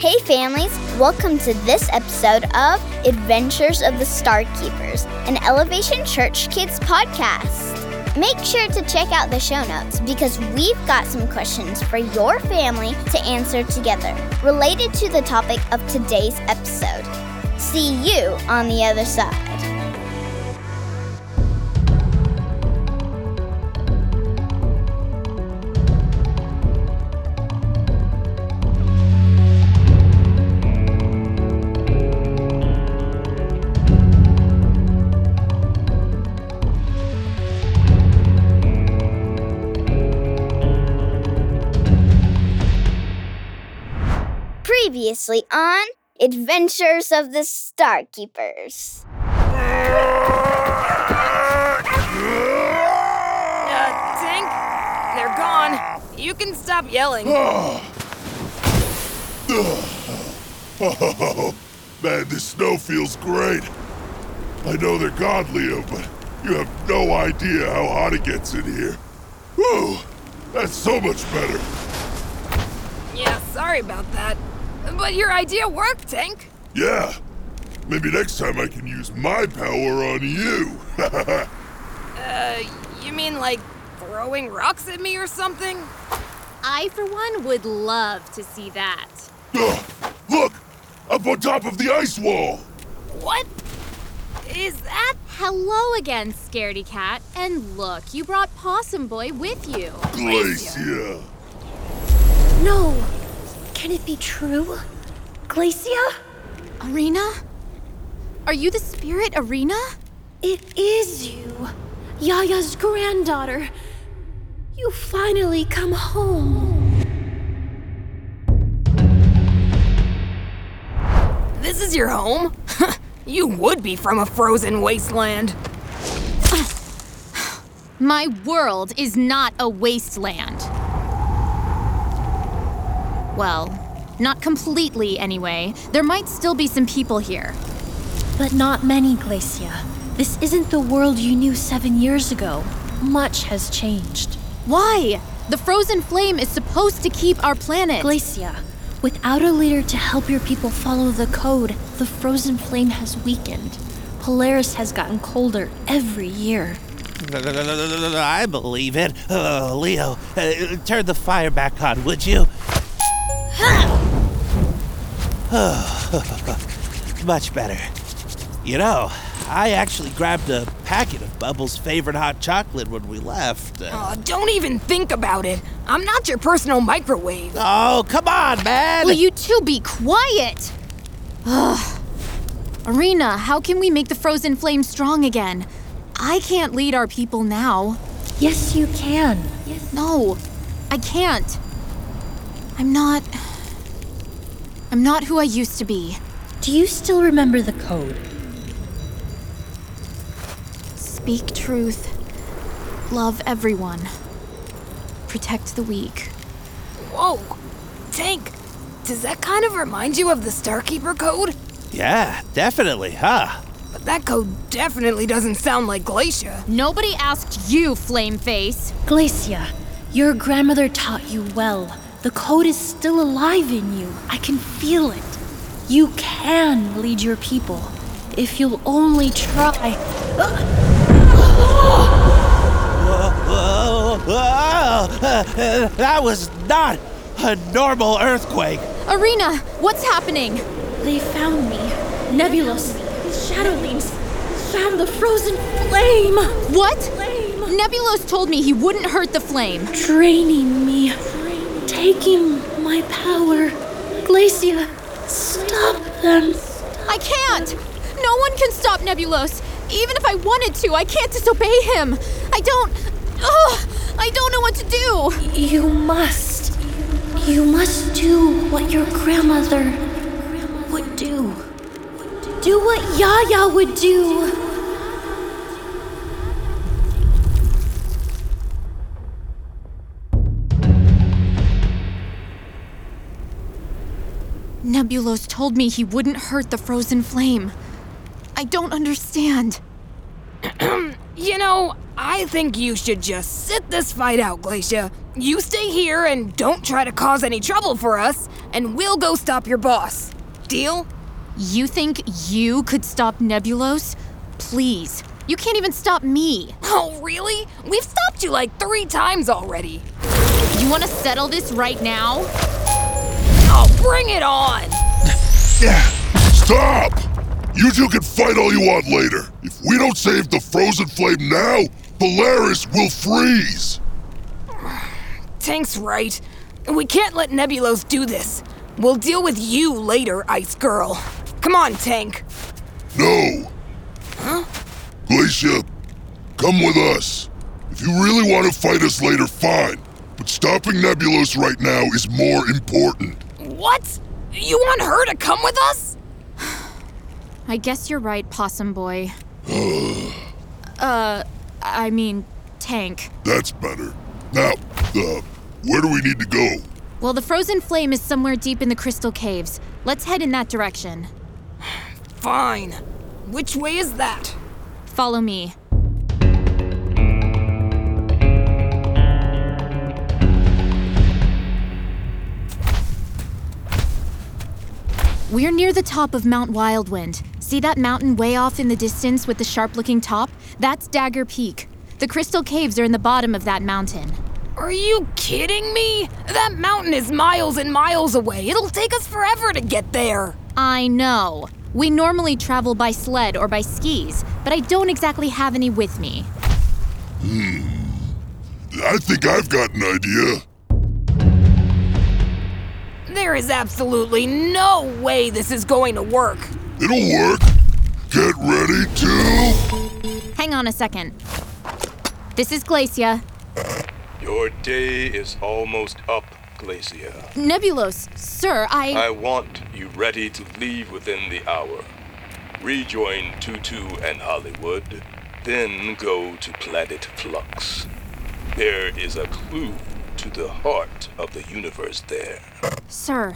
Hey, families! Welcome to this episode of Adventures of the Star Keepers, an Elevation Church Kids podcast. Make sure to check out the show notes because we've got some questions for your family to answer together related to the topic of today's episode. See you on the other side. Previously on Adventures of the Star Keepers. Uh, Tank, they're gone. You can stop yelling. Man, this snow feels great. I know they're gone, Leo, but you have no idea how hot it gets in here. Whew, that's so much better. Yeah, sorry about that. But your idea worked, Tank. Yeah, maybe next time I can use my power on you. Uh, you mean like throwing rocks at me or something? I, for one, would love to see that. Ugh, look, up on top of the ice wall. What? Is that? Hello again, Scaredy Cat. And look, you brought Possum Boy with you. Glacia. No! Can it be true? Glacia? Arena? Are you the spirit, Arena? It is you! Yaya's granddaughter! You finally come home! This is your home? you would be from a frozen wasteland. My world is not a wasteland. Well, not completely anyway. There might still be some people here. But not many, Glacia. This isn't the world you knew seven years ago. Much has changed. Why? The frozen flame is supposed to keep our planet. Glacia, without a leader to help your people follow the code, the frozen flame has weakened. Polaris has gotten colder every year. I believe it. Oh, Leo, uh, turn the fire back on, would you? Much better. You know, I actually grabbed a packet of Bubbles' favorite hot chocolate when we left. Uh, Oh, don't even think about it. I'm not your personal microwave. oh, come on, man! Will you two be quiet? Ugh. Arena, how can we make the frozen flame strong again? I can't lead our people now. Yes, you can. No, I can't. I'm not. I'm not who I used to be. Do you still remember the code? Speak truth. Love everyone. Protect the weak. Whoa. Tank, does that kind of remind you of the Starkeeper code? yeah, definitely, huh? But that code definitely doesn't sound like Glacia. Nobody asked you, Flameface. Glacia, your grandmother taught you well. The code is still alive in you. I can feel it. You can lead your people if you'll only try. Whoa, whoa, that was not a normal earthquake. Arena, what's happening? They found me. Nebulos, the Shadowlings, found the frozen flame. What? Flame. Nebulos told me he wouldn't hurt the flame. Draining me, taking my power. Glacia, stop them. I can't! No one can stop Nebulos! Even if I wanted to, I can't disobey him! I don't. Ugh! I don't know what to do! You must. You must do what your grandmother would do. Do what Yaya would do. Nebulos told me he wouldn't hurt the frozen flame. I don't understand. You know, I think you should just sit this fight out, Glacia. You stay here and don't try to cause any trouble for us, and we'll go stop your boss. Deal? You think you could stop Nebulos? Please. You can't even stop me. Oh, really? We've stopped you like three times already. You want to settle this right now? Oh, bring it on! Stop! You two can fight all you want later. If we don't save the frozen flame now, Polaris will freeze. Tank's right. We can't let Nebulos do this. We'll deal with you later, Ice Girl. Come on, Tank. No. Huh? Glacia, come with us. If you really want to fight us later, fine. But stopping Nebulos right now is more important. What? You want her to come with us? I guess you're right, Possum Boy. uh, I mean, Tank. That's better. Now, uh, where do we need to go? Well, the frozen flame is somewhere deep in the crystal caves. Let's head in that direction. Fine. Which way is that? Follow me. We're near the top of Mount Wildwind. See that mountain way off in the distance with the sharp looking top? That's Dagger Peak. The crystal caves are in the bottom of that mountain. Are you kidding me? That mountain is miles and miles away. It'll take us forever to get there. I know. We normally travel by sled or by skis, but I don't exactly have any with me. Hmm. I think I've got an idea. There is absolutely no way this is going to work. It'll work. Get ready to. Hang on a second. This is Glacia. Your day is almost up, Glacia. Nebulos, sir, I. I want you ready to leave within the hour. Rejoin Tutu and Hollywood, then go to Planet Flux. There is a clue to the heart of the universe there. Sir,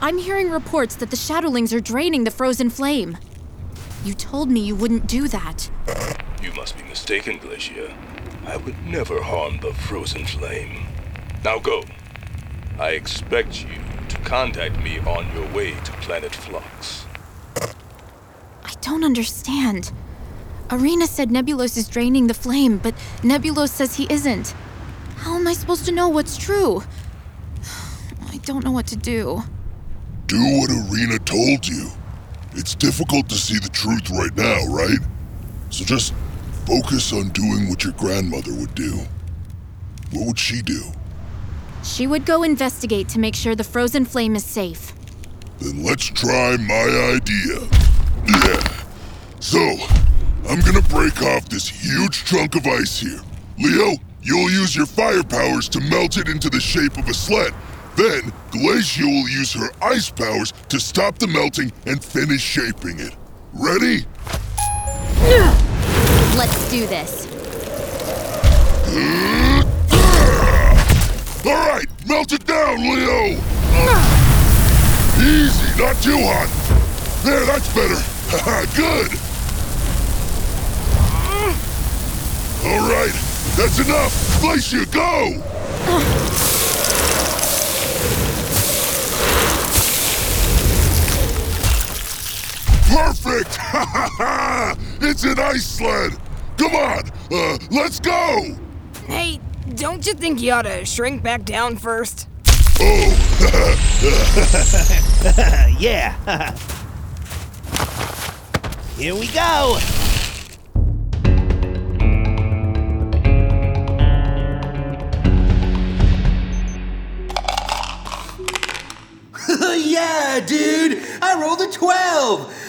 I'm hearing reports that the Shadowlings are draining the frozen flame. You told me you wouldn't do that. You must be mistaken, Glacia. I would never harm the frozen flame. Now go. I expect you to contact me on your way to Planet Flux. I don't understand. Arena said Nebulos is draining the flame, but Nebulos says he isn't. Am I supposed to know what's true? I don't know what to do. Do what Arena told you. It's difficult to see the truth right now, right? So just focus on doing what your grandmother would do. What would she do? She would go investigate to make sure the frozen flame is safe. Then let's try my idea. Yeah. So, I'm gonna break off this huge chunk of ice here. Leo, you'll use your fire powers to melt it into the shape of a sled. Then, Glacia will use her ice powers to stop the melting and finish shaping it. Ready? Let's do this. All right, melt it down, Leo. Easy, not too hot. There, that's better. Good. All right, that's enough. Glacia, go. Perfect! it's an ice sled! Come on, uh, let's go! Hey, don't you think you ought to shrink back down first? Oh, yeah. Here we go.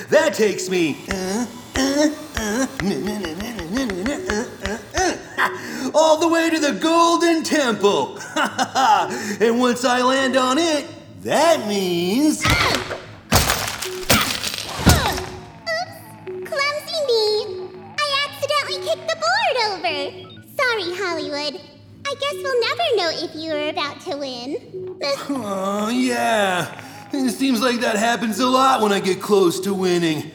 That takes me. all the way to the Golden Temple! and once I land on it, that means. Clumsy me! I accidentally kicked the board over! Sorry, Hollywood. I guess we'll never know if you were about to win. Oh, yeah. It seems like that happens a lot when I get close to winning.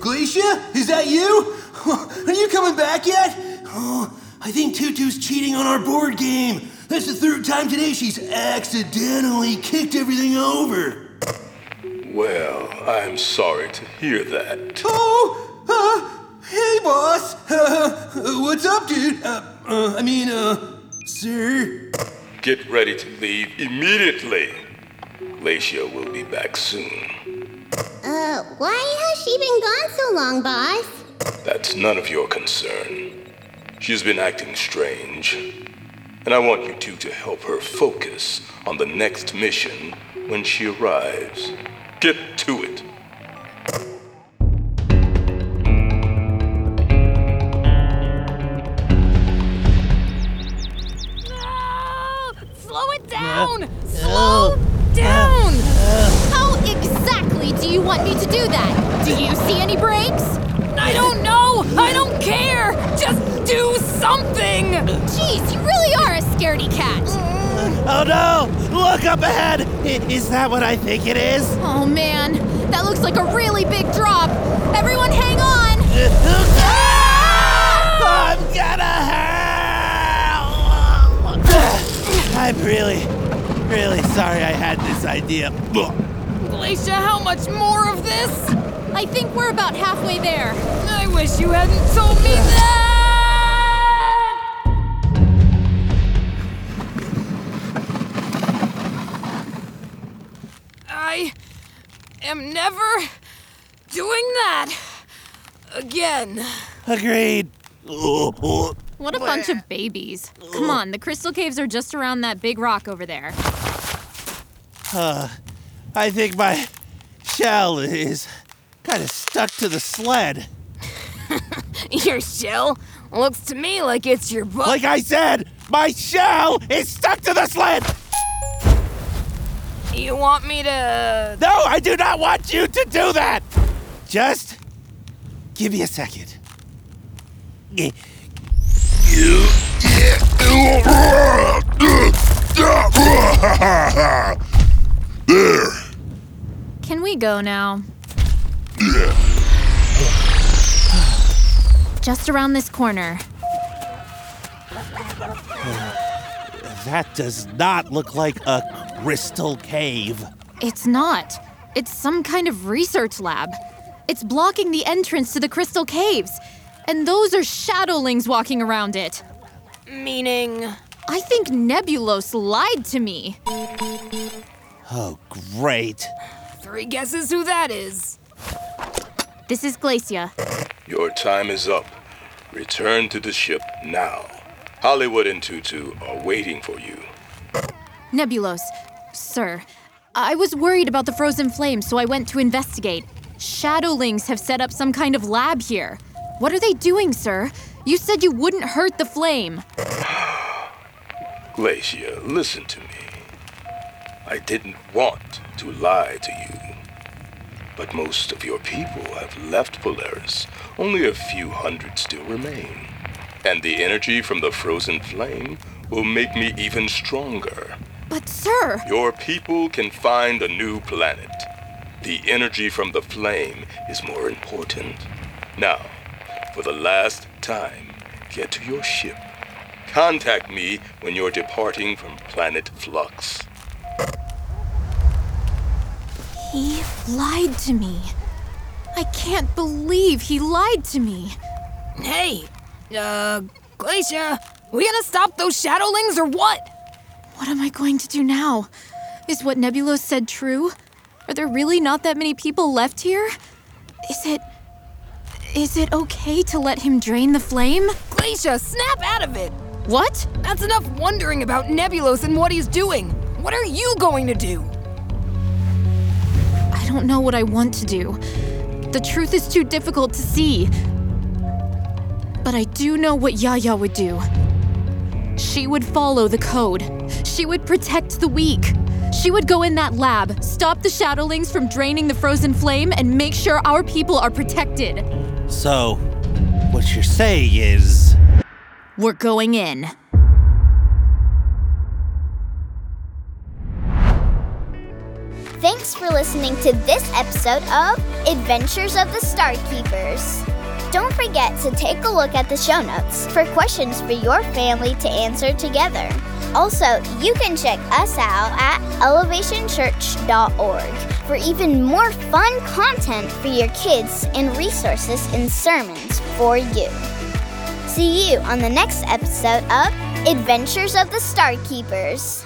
Glacia? Is that you? Are you coming back yet? Oh, I think Tutu's cheating on our board game. That's the third time today she's accidentally kicked everything over. Well, I'm sorry to hear that. Oh, uh, hey, boss. Uh, what's up, dude? Uh, uh, I mean, uh, sir. Get ready to leave immediately. Glacia will be back soon. Uh, why has she been gone so long, boss? That's none of your concern. She's been acting strange. And I want you two to help her focus on the next mission when she arrives. Get to down! Uh, Slow uh, down! Uh. How exactly do you want me to do that? Do you see any brakes? I don't know! I don't care! Just do something! Jeez, you really are a scaredy cat. Oh no! Look up ahead! Is that what I think it is? Oh man, that looks like a really big drop. Everyone hang on! I'm gonna help! I'm really, really sorry I had this idea. Glacia, how much more of this? I think we're about halfway there. I wish you hadn't told me that! I am never doing that again. Agreed. What a bunch of babies. Come on, the crystal caves are just around that big rock over there. Uh, I think my shell is kind of stuck to the sled. Your shell looks to me like it's your butt. Like I said, my shell is stuck to the sled! you want me to. No, I do not want you to do that! Just give me a second. There. Can we go now? Yeah. Just around this corner. That does not look like a crystal cave. It's not. It's some kind of research lab. It's blocking the entrance to the crystal caves. And those are shadowlings walking around it. Meaning. I think Nebulos lied to me. Oh, great. Three guesses who that is. This is Glacia. Your time is up. Return to the ship now. Hollywood and Tutu are waiting for you. Nebulos, sir, I was worried about the frozen flame, so I went to investigate. Shadowlings have set up some kind of lab here. What are they doing, sir? You said you wouldn't hurt the flame. Glacia, listen to me. I didn't want to lie to you. But most of your people have left Polaris. Only a few hundred still remain. And the energy from the frozen flame will make me even stronger. But, sir, Your people can find a new planet. The energy from the flame is more important. Now, for the last time, get to your ship. Contact me when you're departing from planet Flux. he lied to me. I can't believe he lied to me. Hey, uh, Glacia, we gonna stop those shadowlings or what? What am I going to do now? Is what Nebulos said true? Are there really not that many people left here? Is it. Is it okay to let him drain the flame? Glacia, snap out of it! What? That's enough wondering about Nebulos and what he's doing. What are you going to do? I don't know what I want to do. The truth is too difficult to see. But I do know what Yaya would do. She would follow the code. She would protect the weak. She would go in that lab, stop the Shadowlings from draining the frozen flame, and make sure our people are protected. So, what you're saying is. We're going in. Thanks for listening to this episode of Adventures of the Star Keepers. Don't forget to take a look at the show notes for questions for your family to answer together. Also, you can check us out at elevationchurch.org for even more fun content for your kids and resources and sermons for you. See you on the next episode of Adventures of the Star Keepers.